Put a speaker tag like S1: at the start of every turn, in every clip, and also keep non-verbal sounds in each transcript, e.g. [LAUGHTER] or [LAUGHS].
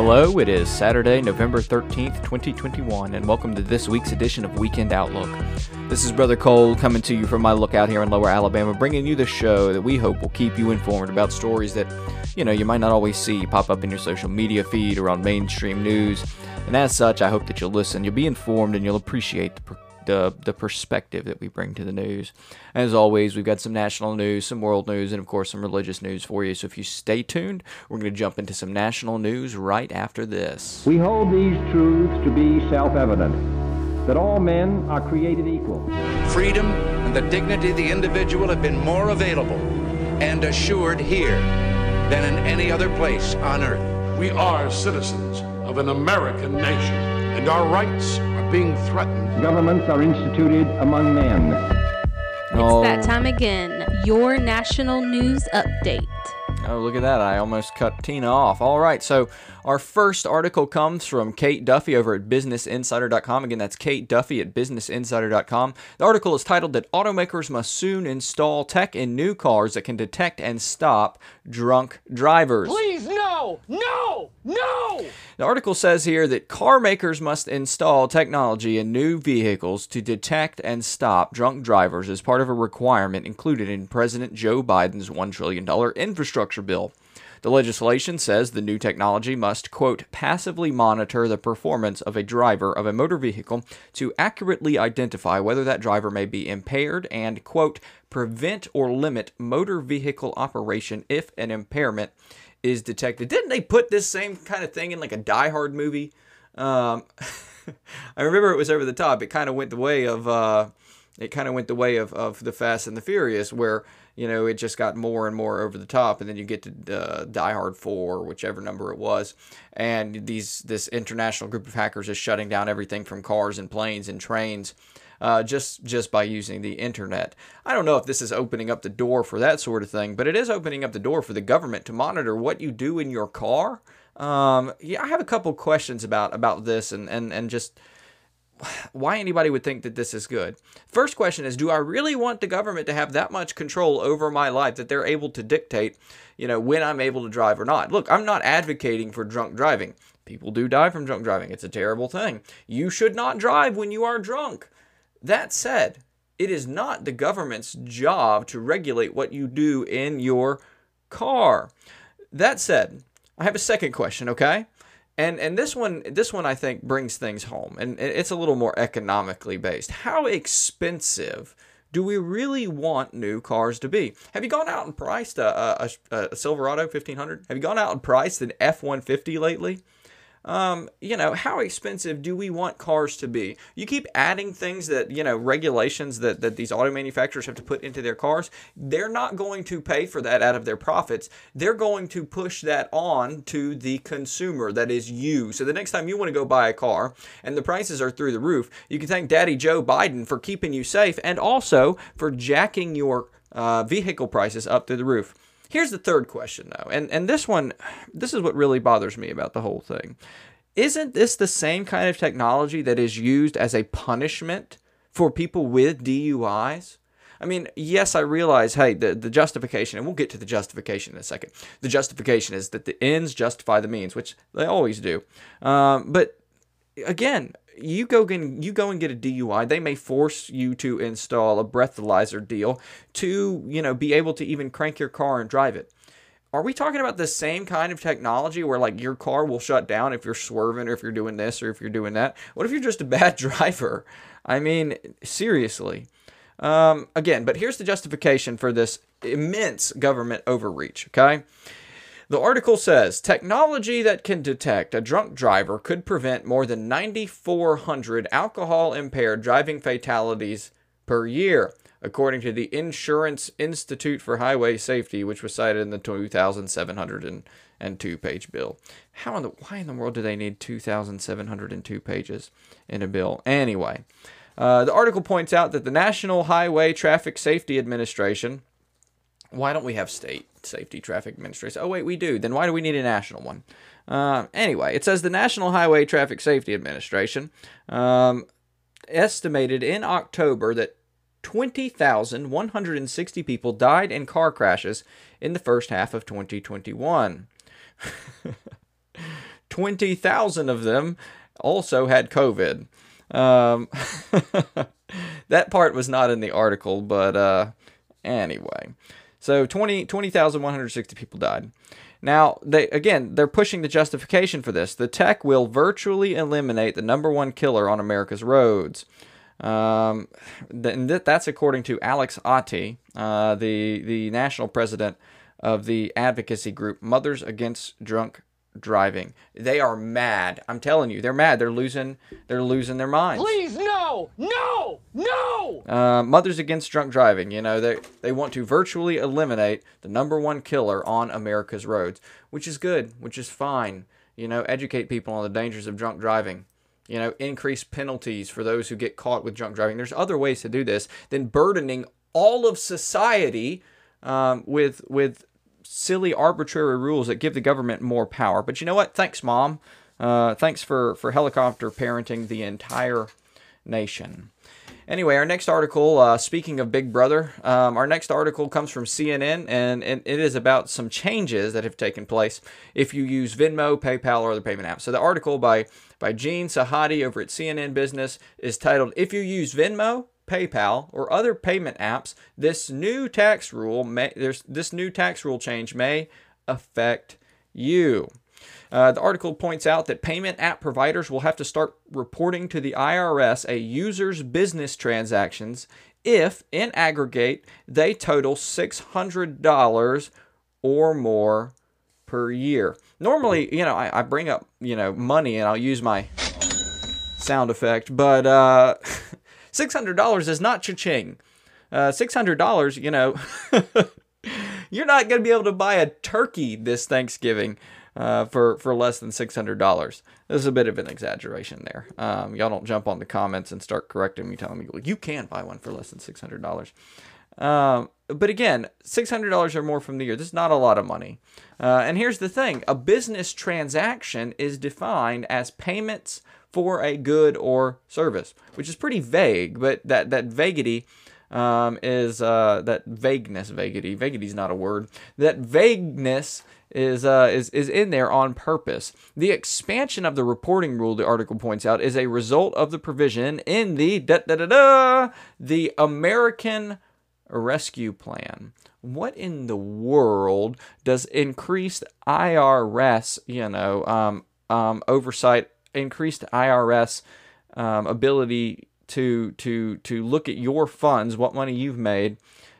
S1: Hello, it is Saturday, November 13th, 2021, and welcome to this week's edition of Weekend Outlook. This is Brother Cole coming to you from my lookout here in Lower Alabama, bringing you the show that we hope will keep you informed about stories that, you know, you might not always see pop up in your social media feed or on mainstream news. And as such, I hope that you'll listen, you'll be informed, and you'll appreciate the the, the perspective that we bring to the news. As always, we've got some national news, some world news, and of course some religious news for you. So if you stay tuned, we're going to jump into some national news right after this.
S2: We hold these truths to be self evident that all men are created equal.
S3: Freedom and the dignity of the individual have been more available and assured here than in any other place on earth.
S4: We are citizens of an American nation, and our rights are being threatened.
S2: Governments are instituted among men.
S1: Oh.
S5: It's that oh. time again. Your national news update.
S1: Oh, look at that. I almost cut Tina off. All right. So, our first article comes from Kate Duffy over at BusinessInsider.com. Again, that's Kate Duffy at BusinessInsider.com. The article is titled that automakers must soon install tech in new cars that can detect and stop drunk drivers.
S6: Please, no! No! No!
S1: The article says here that car makers must install technology in new vehicles to detect and stop drunk drivers as part of a requirement included in President Joe Biden's $1 trillion infrastructure bill. The legislation says the new technology must, quote, passively monitor the performance of a driver of a motor vehicle to accurately identify whether that driver may be impaired and, quote, prevent or limit motor vehicle operation if an impairment is detected. Didn't they put this same kind of thing in like a Die Hard movie? Um, [LAUGHS] I remember it was over the top. It kind of went the way of uh, it kind of went the way of, of the Fast and the Furious, where you know it just got more and more over the top, and then you get to uh, Die Hard Four, whichever number it was, and these this international group of hackers is shutting down everything from cars and planes and trains. Uh, just just by using the internet. I don't know if this is opening up the door for that sort of thing, but it is opening up the door for the government to monitor what you do in your car. Um, yeah, I have a couple questions about about this and and and just why anybody would think that this is good. First question is do I really want the government to have that much control over my life that they're able to dictate, you know, when I'm able to drive or not? Look, I'm not advocating for drunk driving. People do die from drunk driving. It's a terrible thing. You should not drive when you are drunk. That said, it is not the government's job to regulate what you do in your car. That said, I have a second question, okay? And and this one this one I think brings things home and it's a little more economically based. How expensive do we really want new cars to be? Have you gone out and priced a, a, a Silverado 1500? Have you gone out and priced an F150 lately? Um, you know, how expensive do we want cars to be? You keep adding things that, you know, regulations that, that these auto manufacturers have to put into their cars. They're not going to pay for that out of their profits. They're going to push that on to the consumer, that is you. So the next time you want to go buy a car and the prices are through the roof, you can thank Daddy Joe Biden for keeping you safe and also for jacking your uh, vehicle prices up through the roof. Here's the third question, though, and and this one, this is what really bothers me about the whole thing. Isn't this the same kind of technology that is used as a punishment for people with DUIs? I mean, yes, I realize, hey, the, the justification, and we'll get to the justification in a second. The justification is that the ends justify the means, which they always do. Um, but again, you go get, you go and get a DUI, they may force you to install a breathalyzer deal to, you know, be able to even crank your car and drive it. Are we talking about the same kind of technology where like your car will shut down if you're swerving or if you're doing this or if you're doing that? What if you're just a bad [LAUGHS] driver? I mean, seriously. Um, again, but here's the justification for this immense government overreach, okay? The article says technology that can detect a drunk driver could prevent more than 9,400 alcohol impaired driving fatalities per year, according to the Insurance Institute for Highway Safety, which was cited in the 2,702 page bill. How in the why in the world do they need 2,702 pages in a bill? Anyway, uh, the article points out that the National Highway Traffic Safety Administration why don't we have state safety traffic administration? Oh, wait, we do. Then why do we need a national one? Uh, anyway, it says the National Highway Traffic Safety Administration um, estimated in October that 20,160 people died in car crashes in the first half of 2021. [LAUGHS] 20,000 of them also had COVID. Um, [LAUGHS] that part was not in the article, but uh, anyway. So 20 20,160 people died. Now, they again, they're pushing the justification for this. The tech will virtually eliminate the number one killer on America's roads. Um, th- that's according to Alex Otte, uh, the the national president of the advocacy group Mothers Against Drunk Driving. They are mad. I'm telling you, they're mad. They're losing. They're losing their minds.
S6: Please, no, no, no.
S1: Uh, Mothers Against Drunk Driving. You know, they they want to virtually eliminate the number one killer on America's roads, which is good, which is fine. You know, educate people on the dangers of drunk driving you know, increase penalties for those who get caught with drunk driving. There's other ways to do this than burdening all of society um, with with silly arbitrary rules that give the government more power. But you know what? Thanks, mom. Uh, thanks for for helicopter parenting the entire nation. Anyway, our next article, uh, speaking of Big Brother, um, our next article comes from CNN and, and it is about some changes that have taken place if you use Venmo, PayPal, or other payment apps. So the article by, by Jeanne Sahadi over at CNN Business is titled If You Use Venmo, PayPal, or other payment apps, this new tax rule may there's this new tax rule change may affect you. Uh, the article points out that payment app providers will have to start reporting to the IRS a user's business transactions if, in aggregate, they total $600 or more per year. Normally, you know, I, I, bring up, you know, money and I'll use my sound effect, but uh, [LAUGHS] $600 is not cha-ching. Uh, $600, you know, [LAUGHS] you're not going to be able to buy a turkey this Thanksgiving uh, for for less than six hundred dollars. This is a bit of an exaggeration there. Um, y'all don't jump on the comments and start correcting me, telling me you can buy one for less than six hundred dollars. Um, but again, six hundred dollars or more from the year. This is not a lot of money. Uh, and here's the thing: a business transaction is defined as payments for a good or service, which is pretty vague. But that that vaguity um, is uh, that vagueness. Vaguity is not a word. That vagueness is uh, is is in there on purpose. The expansion of the reporting rule, the article points out, is a result of the provision in the da, da, da, da, the American Rescue Plan. What in the world does increased IRS, you know, um, um, oversight, increased IRS um, ability to to to look at your funds, what money you've made?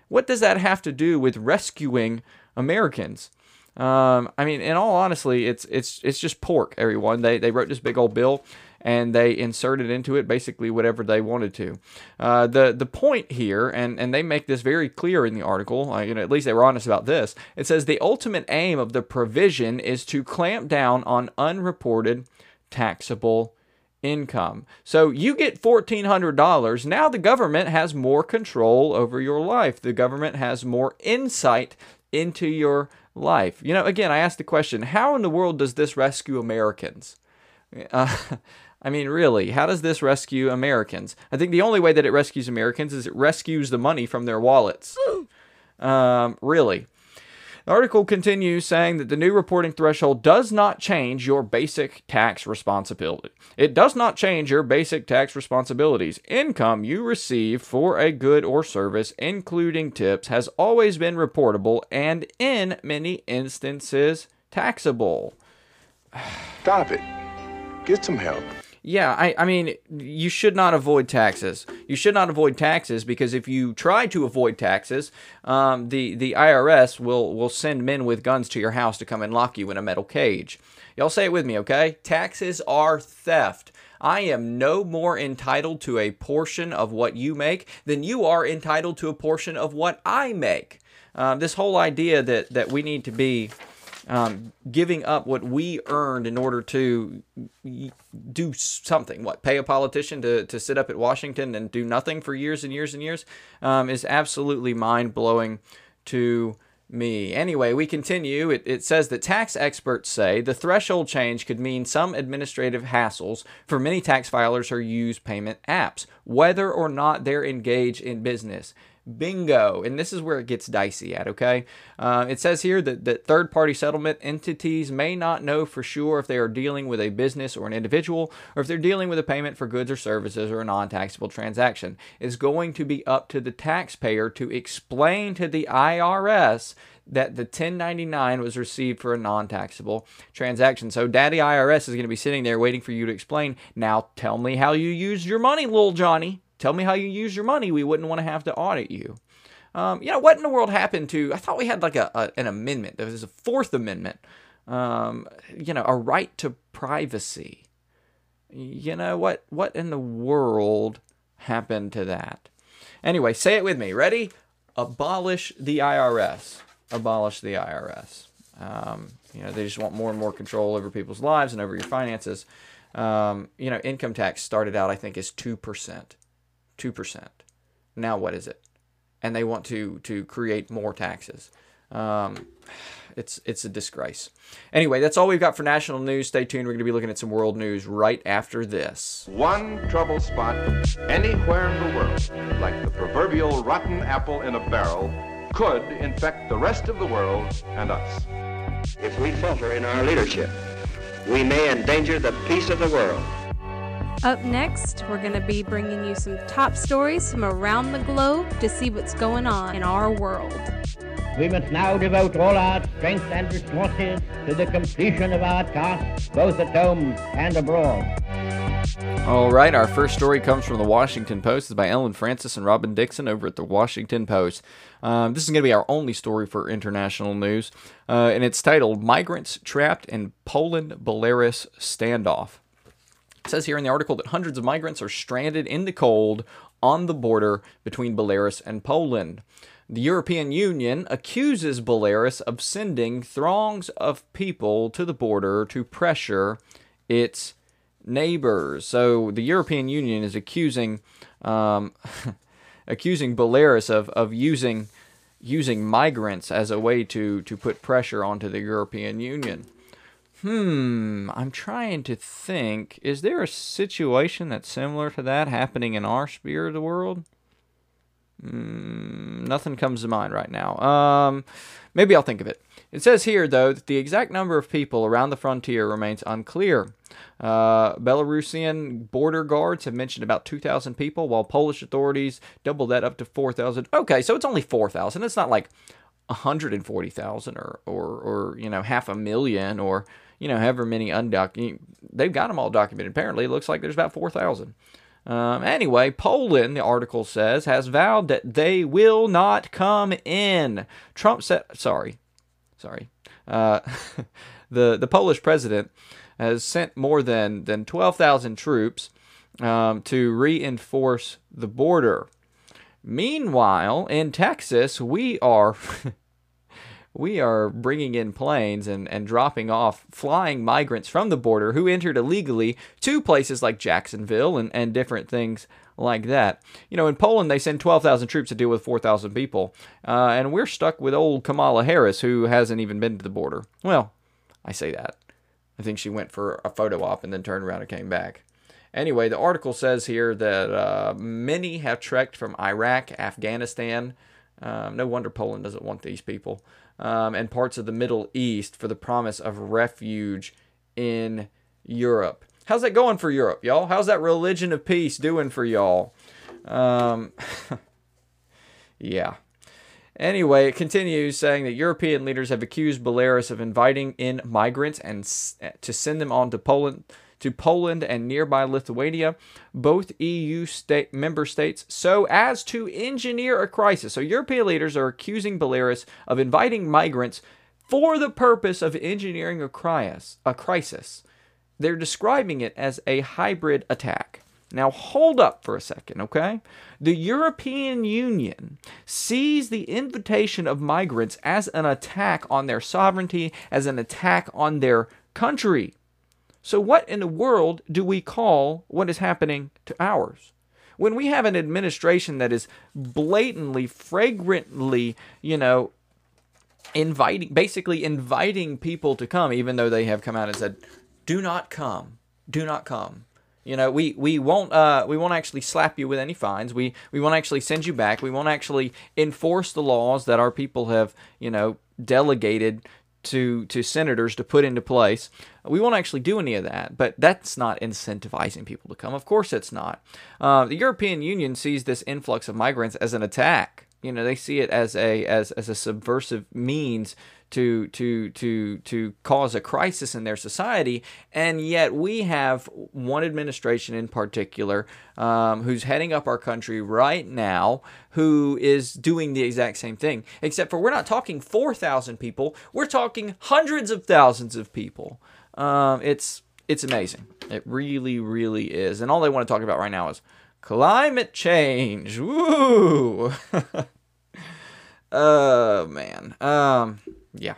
S1: What does that have to do with rescuing Americans? Um, I mean, in all honestly, it's it's it's just pork. Everyone they they wrote this big old bill and they inserted into it basically whatever they wanted to. Uh, the the point here, and and they make this very clear in the article. Uh, you know, at least they were honest about this. It says the ultimate aim of the provision is to clamp down on unreported taxable income. So you get $1,400. Now the government has more control over your life. The government has more insight into your life. You know, again, I asked the question how in the world does this rescue Americans? Uh, [LAUGHS] I mean, really, how does this rescue Americans? I think the only way that it rescues Americans is it rescues the money from their wallets. [GASPS] Um, really. The article continues saying that the new reporting threshold does not change your basic tax responsibility. It does not change your basic tax responsibilities. Income you receive for a good or service, including tips, has always been reportable and, in many instances, taxable. [SIGHS]
S7: Stop it. Get some help.
S1: Yeah, I, I mean, you should not avoid taxes. You should not avoid taxes because if you try to avoid taxes, um, the the IRS will will send men with guns to your house to come and lock you in a metal cage. Y'all say it with me, okay? Taxes are theft. I am no more entitled to a portion of what you make than you are entitled to a portion of what I make. Um, this whole idea that that we need to be um, giving up what we earned in order to do something. What pay a politician to, to sit up at Washington and do nothing for years and years and years um, is absolutely mind blowing to me. Anyway, we continue. It, it says that tax experts say the threshold change could mean some administrative hassles for many tax filers who use payment apps, whether or not they're engaged in business. Bingo. And this is where it gets dicey at, okay? Uh, it says here that, that third party settlement entities may not know for sure if they are dealing with a business or an individual, or if they're dealing with a payment for goods or services or a non taxable transaction. It's going to be up to the taxpayer to explain to the IRS that the 1099 was received for a non taxable transaction. So, Daddy IRS is going to be sitting there waiting for you to explain. Now, tell me how you used your money, little Johnny. Tell me how you use your money. We wouldn't want to have to audit you. Um, you know, what in the world happened to? I thought we had like a, a an amendment. There was a Fourth Amendment. Um, you know, a right to privacy. You know what? What in the world happened to that? Anyway, say it with me. Ready? Abolish the IRS. Abolish the IRS. Um, you know, they just want more and more control over people's lives and over your finances. Um, you know, income tax started out, I think, as two percent. 2%. Now what is it? And they want to to create more taxes. Um, it's it's a disgrace. Anyway, that's all we've got for national news. Stay tuned. We're going to be looking at some world news right after this.
S7: One trouble spot anywhere in the world, like the proverbial rotten apple in a barrel, could infect the rest of the world and us.
S8: If we falter in our leadership, we may endanger the peace of the world.
S5: Up next, we're going to be bringing you some top stories from around the globe to see what's going on in our world.
S9: We must now devote all our strength and resources to the completion of our task, both at home and abroad.
S1: All right, our first story comes from the Washington Post. It's by Ellen Francis and Robyn Dixon over at the Washington Post. Um, this is going to be our only story for international news, uh, and it's titled Migrants Trapped in Poland Belarus Standoff. It says here in the article that hundreds of migrants are stranded in the cold on the border between Belarus and Poland. The European Union accuses Belarus of sending throngs of people to the border to pressure its neighbors. So the European Union is accusing um, [LAUGHS] accusing Belarus of, of using using migrants as a way to, to put pressure onto the European Union. Hmm, I'm trying to think. Is there a situation that's similar to that happening in our sphere of the world? Mm, nothing comes to mind right now. Um, maybe I'll think of it. It says here, though, that the exact number of people around the frontier remains unclear. Uh, Belarusian border guards have mentioned about 2,000 people, while Polish authorities double that up to 4,000. Okay, so it's only 4,000. It's not like 140,000 or, or, or, you know, half a million or you know, however many undocumented, they've got them all documented. Apparently, it looks like there's about 4,000. Um, anyway, Poland, the article says, has vowed that they will not come in. Trump said, sorry, sorry. Uh, [LAUGHS] the, the Polish president has sent more than, than 12,000 troops um, to reinforce the border. Meanwhile, in Texas, we are [LAUGHS] we are bringing in planes and, and dropping off flying migrants from the border who entered illegally to places like Jacksonville and, and different things like that. You know, in Poland, they send 12,000 troops to deal with 4,000 people, uh, and we're stuck with old Kamala Harris, who hasn't even been to the border. Well, I say that. I think she went for a photo op and then turned around and came back. Anyway, the article says here that uh, many have trekked from Iraq, Afghanistan. Um, no wonder Poland doesn't want these people um, and parts of the Middle East for the promise of refuge in Europe. How's that going for Europe, y'all? How's that religion of peace doing for y'all? Um, [LAUGHS] yeah. Anyway, it continues saying that European leaders have accused Belarus of inviting in migrants and s- to send them on to Poland to Poland and nearby Lithuania, both EU state member states, so as to engineer a crisis. So European leaders are accusing Belarus of inviting migrants for the purpose of engineering a crisis. A crisis. They're describing it as a hybrid attack. Now, hold up for a second, okay? The European Union sees the invitation of migrants as an attack on their sovereignty, as an attack on their country. So, what in the world do we call what is happening to ours? When we have an administration that is blatantly, fragrantly, you know, inviting, basically inviting people to come, even though they have come out and said, do not come, do not come. You know, we, we won't uh, we won't actually slap you with any fines. We we won't actually send you back. We won't actually enforce the laws that our people have you know delegated to to senators to put into place. We won't actually do any of that, but that's not incentivizing people to come. Of course, it's not. Uh, the European Union sees this influx of migrants as an attack. You know, they see it as a as as a subversive means to to to to cause a crisis in their society, and yet we have one administration in particular um, who's heading up our country right now, who is doing the exact same thing. Except for we're not talking four thousand people; we're talking hundreds of thousands of people. Um, it's it's amazing. It really, really is. And all they want to talk about right now is climate change. Woo! [LAUGHS] oh man. Um yeah.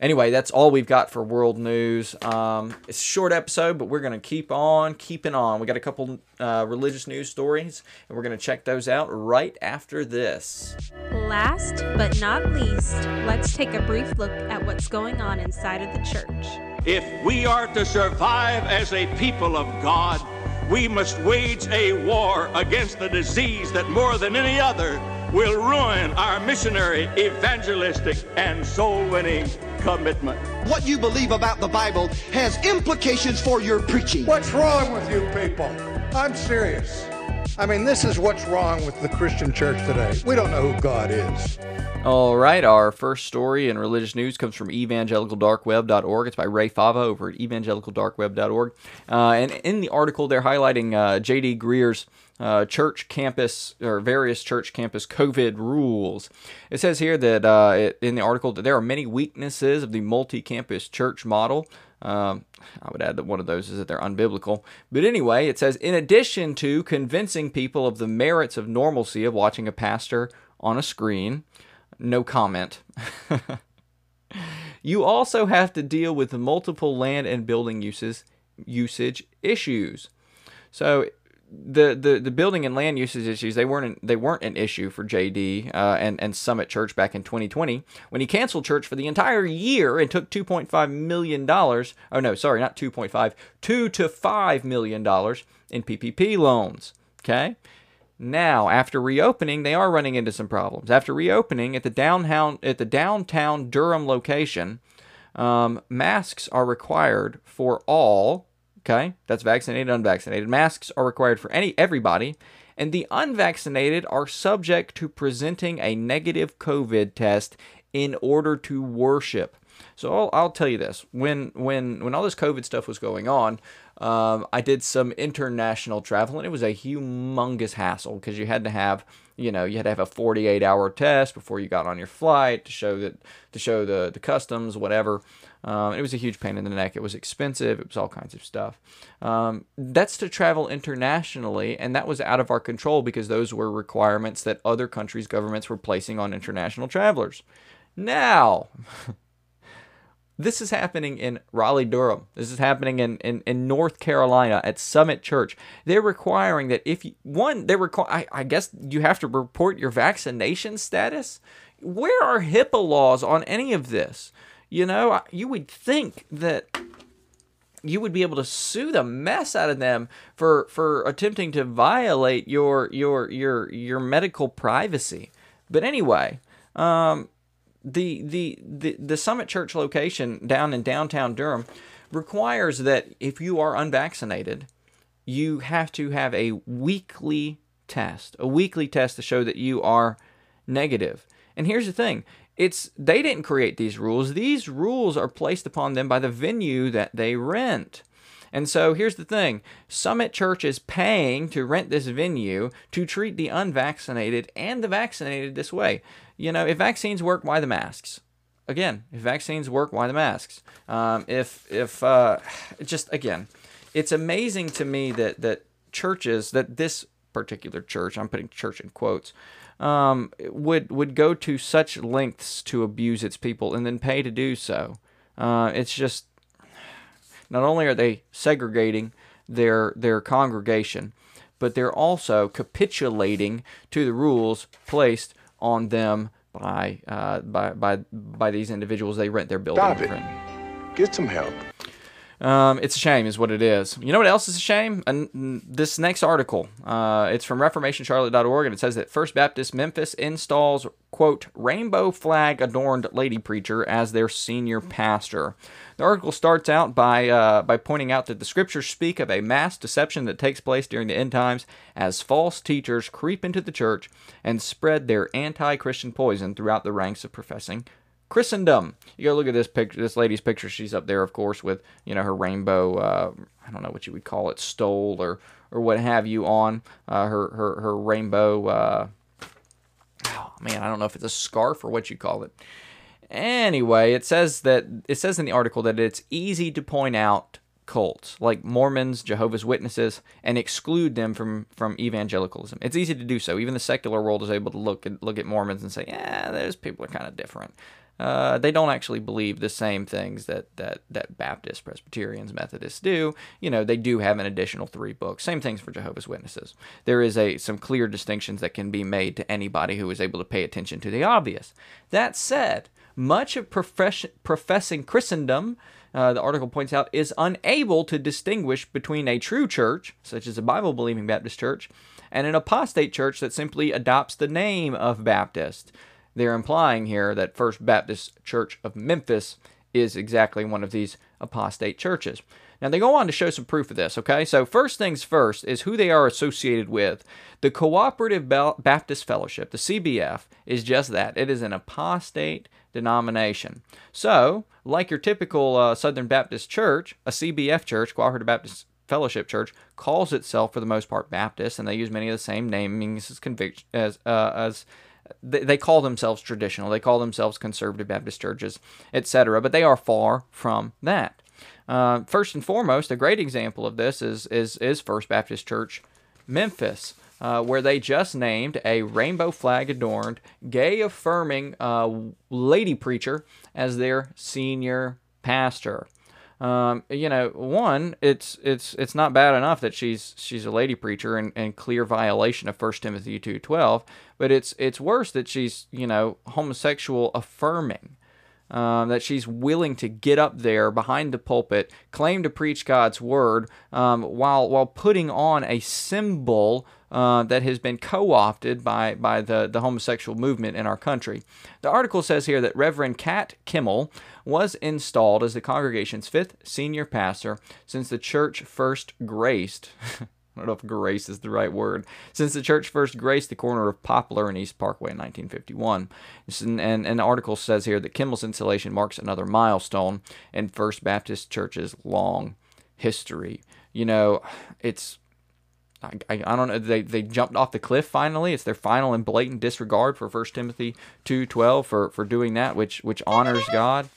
S1: Anyway, that's all we've got for world news. Um, it's a short episode, but we're going to keep on keeping on. We got a couple uh, religious news stories, and we're going to check those out right after this.
S5: Last but not least, let's take a brief look at what's going on inside of the church.
S10: If we are to survive as a people of God, we must wage a war against the disease that more than any other will ruin our missionary, evangelistic, and soul winning commitment.
S11: What you believe about the Bible has implications for your preaching.
S12: What's wrong with you people? I'm serious. I mean, this is what's wrong with the Christian church today. We don't know who God is.
S1: All right, our first story in religious news comes from evangelicaldarkweb.org. It's by Ray Fava over at evangelicaldarkweb.org. Uh, and in the article, they're highlighting uh, J.D. Greear's uh, church campus or various church campus COVID rules. It says here that uh, it, in the article that there are many weaknesses of the multi campus church model. Um, I would add that one of those is that they're unbiblical. But anyway, it says in addition to convincing people of the merits of normalcy of watching a pastor on a screen, no comment. [LAUGHS] you also have to deal with multiple land and building uses usage issues. So the, the, the building and land usage issues they weren't an, they weren't an issue for JD uh, and and Summit Church back in 2020 when he canceled church for the entire year and took 2.5 million dollars. Oh no, sorry, not 2.5, 2 to 5 million dollars in PPP loans. Okay. Now, after reopening, they are running into some problems. After reopening at the downtown at the downtown Durham location, um, masks are required for all Okay, that's vaccinated, unvaccinated. Masks are required for any everybody, and the unvaccinated are subject to presenting a negative COVID test in order to worship. So I'll, I'll tell you this: when when when all this COVID stuff was going on, um, I did some international travel, and it was a humongous hassle because you had to have you know you had to have a 48 hour test before you got on your flight to show that to show the the customs whatever um, it was a huge pain in the neck. It was expensive. It was all kinds of stuff. Um, that's to travel internationally, and that was out of our control because those were requirements that other countries' governments were placing on international travelers. Now, [LAUGHS] this is happening in Raleigh, Durham. This is happening in, in, in North Carolina at Summit Church. They're requiring that if you, one, they require, I, I guess you have to report your vaccination status. Where are HIPAA laws on any of this? You know, you would think that you would be able to sue the mess out of them for for attempting to violate your your your your medical privacy. But anyway, um, the, the the the Summit Church location down in downtown Durham requires that if you are unvaccinated, you have to have a weekly test, a weekly test to show that you are negative. And here's the thing it's they didn't create these rules. These rules are placed upon them by the venue that they rent. And so here's the thing Summit Church is paying to rent this venue to treat the unvaccinated and the vaccinated this way. You know, if vaccines work, why the masks? Again, if vaccines work, why the masks? Um, if, if, uh, just again, it's amazing to me that, that churches, that this particular church, I'm putting church in quotes, um, would would go to such lengths to abuse its people and then pay to do so. Uh, it's just not only are they segregating their their congregation, but they're also capitulating to the rules placed on them by uh, by by by these individuals they rent their building
S13: Stop it. Get some help.
S1: Um, it's a shame, is what it is. You know what else is a shame? And this next article, uh, it's from ReformationCharlotte.org, and it says that First Baptist Memphis installs quote rainbow flag adorned lady preacher as their senior pastor. The article starts out by uh, by pointing out that the scriptures speak of a mass deception that takes place during the end times as false teachers creep into the church and spread their anti-Christian poison throughout the ranks of professing Christendom. You go look at this picture, this lady's picture. She's up there, of course, with you know her rainbow. Uh, I don't know what you would call it, stole or or what have you on uh, her her her rainbow. Uh, oh man, I don't know if it's a scarf or what you call it. Anyway, it says that it says in the article that it's easy to point out cults like Mormons, Jehovah's Witnesses, and exclude them from from evangelicalism. It's easy to do so. Even the secular world is able to look at look at Mormons and say, "Yeah, those people are kind of different." Uh, they don't actually believe the same things that, that, that Baptists, Presbyterians, Methodists do. You know, they do have an additional three books. Same things for Jehovah's Witnesses. There is a some clear distinctions that can be made to anybody who is able to pay attention to the obvious. That said, much of profess- professing Christendom, uh, the article points out, is unable to distinguish between a true church, such as a Bible believing Baptist church, and an apostate church that simply adopts the name of Baptist. They're implying here that First Baptist Church of Memphis is exactly one of these apostate churches. Now, they go on to show some proof of this, okay? So, first things first is who they are associated with. The Cooperative Baptist Fellowship, the CBF, is just that it is an apostate denomination. So, like your typical uh, Southern Baptist church, a CBF church, Cooperative Baptist Fellowship Church, calls itself for the most part Baptist, and they use many of the same namings as, convic- as, uh, as they, they call themselves traditional, they call themselves conservative Baptist churches, etc., but they are far from that. Uh, first and foremost, a great example of this is is is First Baptist Church, Memphis. Uh, where they just named a rainbow flag adorned, gay affirming uh, lady preacher as their senior pastor. Um, you know, one, it's it's it's not bad enough that she's she's a lady preacher and, and clear violation of First Timothy two twelve, but it's it's worse that she's you know homosexual affirming. Um, that she's willing to get up there behind the pulpit, claim to preach God's word, um, while while putting on a symbol uh, that has been co-opted by by the the homosexual movement in our country. The article says here that Reverend Kat Kimmel was installed as the congregation's fifth senior pastor since the church first graced. [LAUGHS] I don't know if grace is the right word. Since the church first graced the corner of Poplar and East Parkway in 1951. And, and, and the article says here that Kimmel's installation marks another milestone in First Baptist Church's long history. You know, it's I, I, don't know they, they jumped off the cliff finally. It's their final and blatant disregard for First timothy 2.12 for, for doing that which which honors god.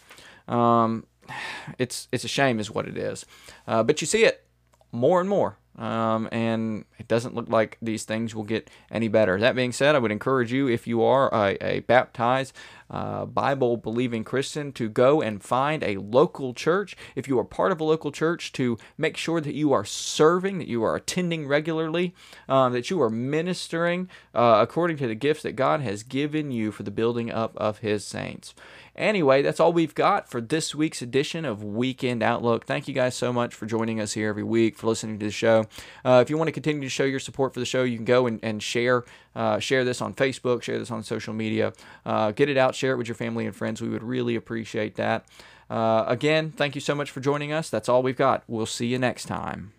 S1: Um, [SIGHS] it's it's a shame is what it is. Uh, but you see it more and more um, and it doesn't look like these things will get any better. That being said, I would encourage you, if you are a, a baptized, uh, Bible believing Christian, to go and find a local church. If you are part of a local church, to make sure that you are serving, that you are attending regularly, um, that you are ministering uh, according to the gifts that God has given you for the building up of His saints. Anyway, that's all we've got for this week's edition of Weekend Outlook. Thank you guys so much for joining us here every week, for listening to the show. Uh, if you want to continue to show your support for the show, you can go and, and share uh, share this on Facebook, share this on social media, uh, get it out, share it with your family and friends. We would really appreciate that. Uh, again, thank you so much for joining us. That's all we've got. We'll see you next time.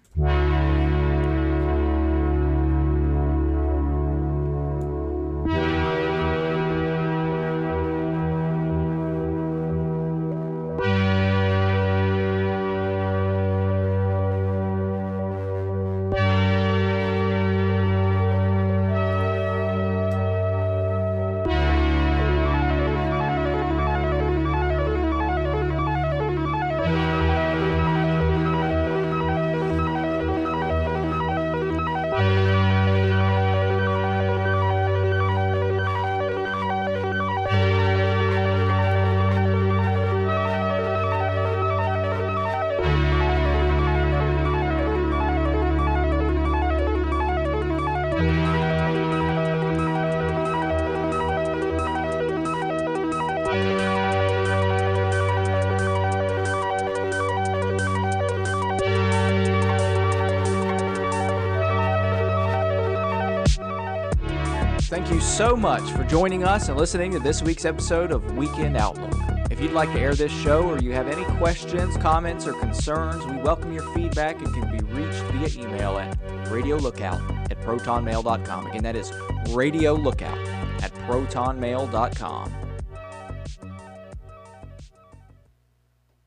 S1: You so much for joining us and listening to this week's episode of Weekend Outlook. If you'd like to air this show or you have any questions, comments, or concerns, we welcome your feedback and can be reached via email at radiolookout at protonmail.com. Again, that is radiolookout at protonmail.com.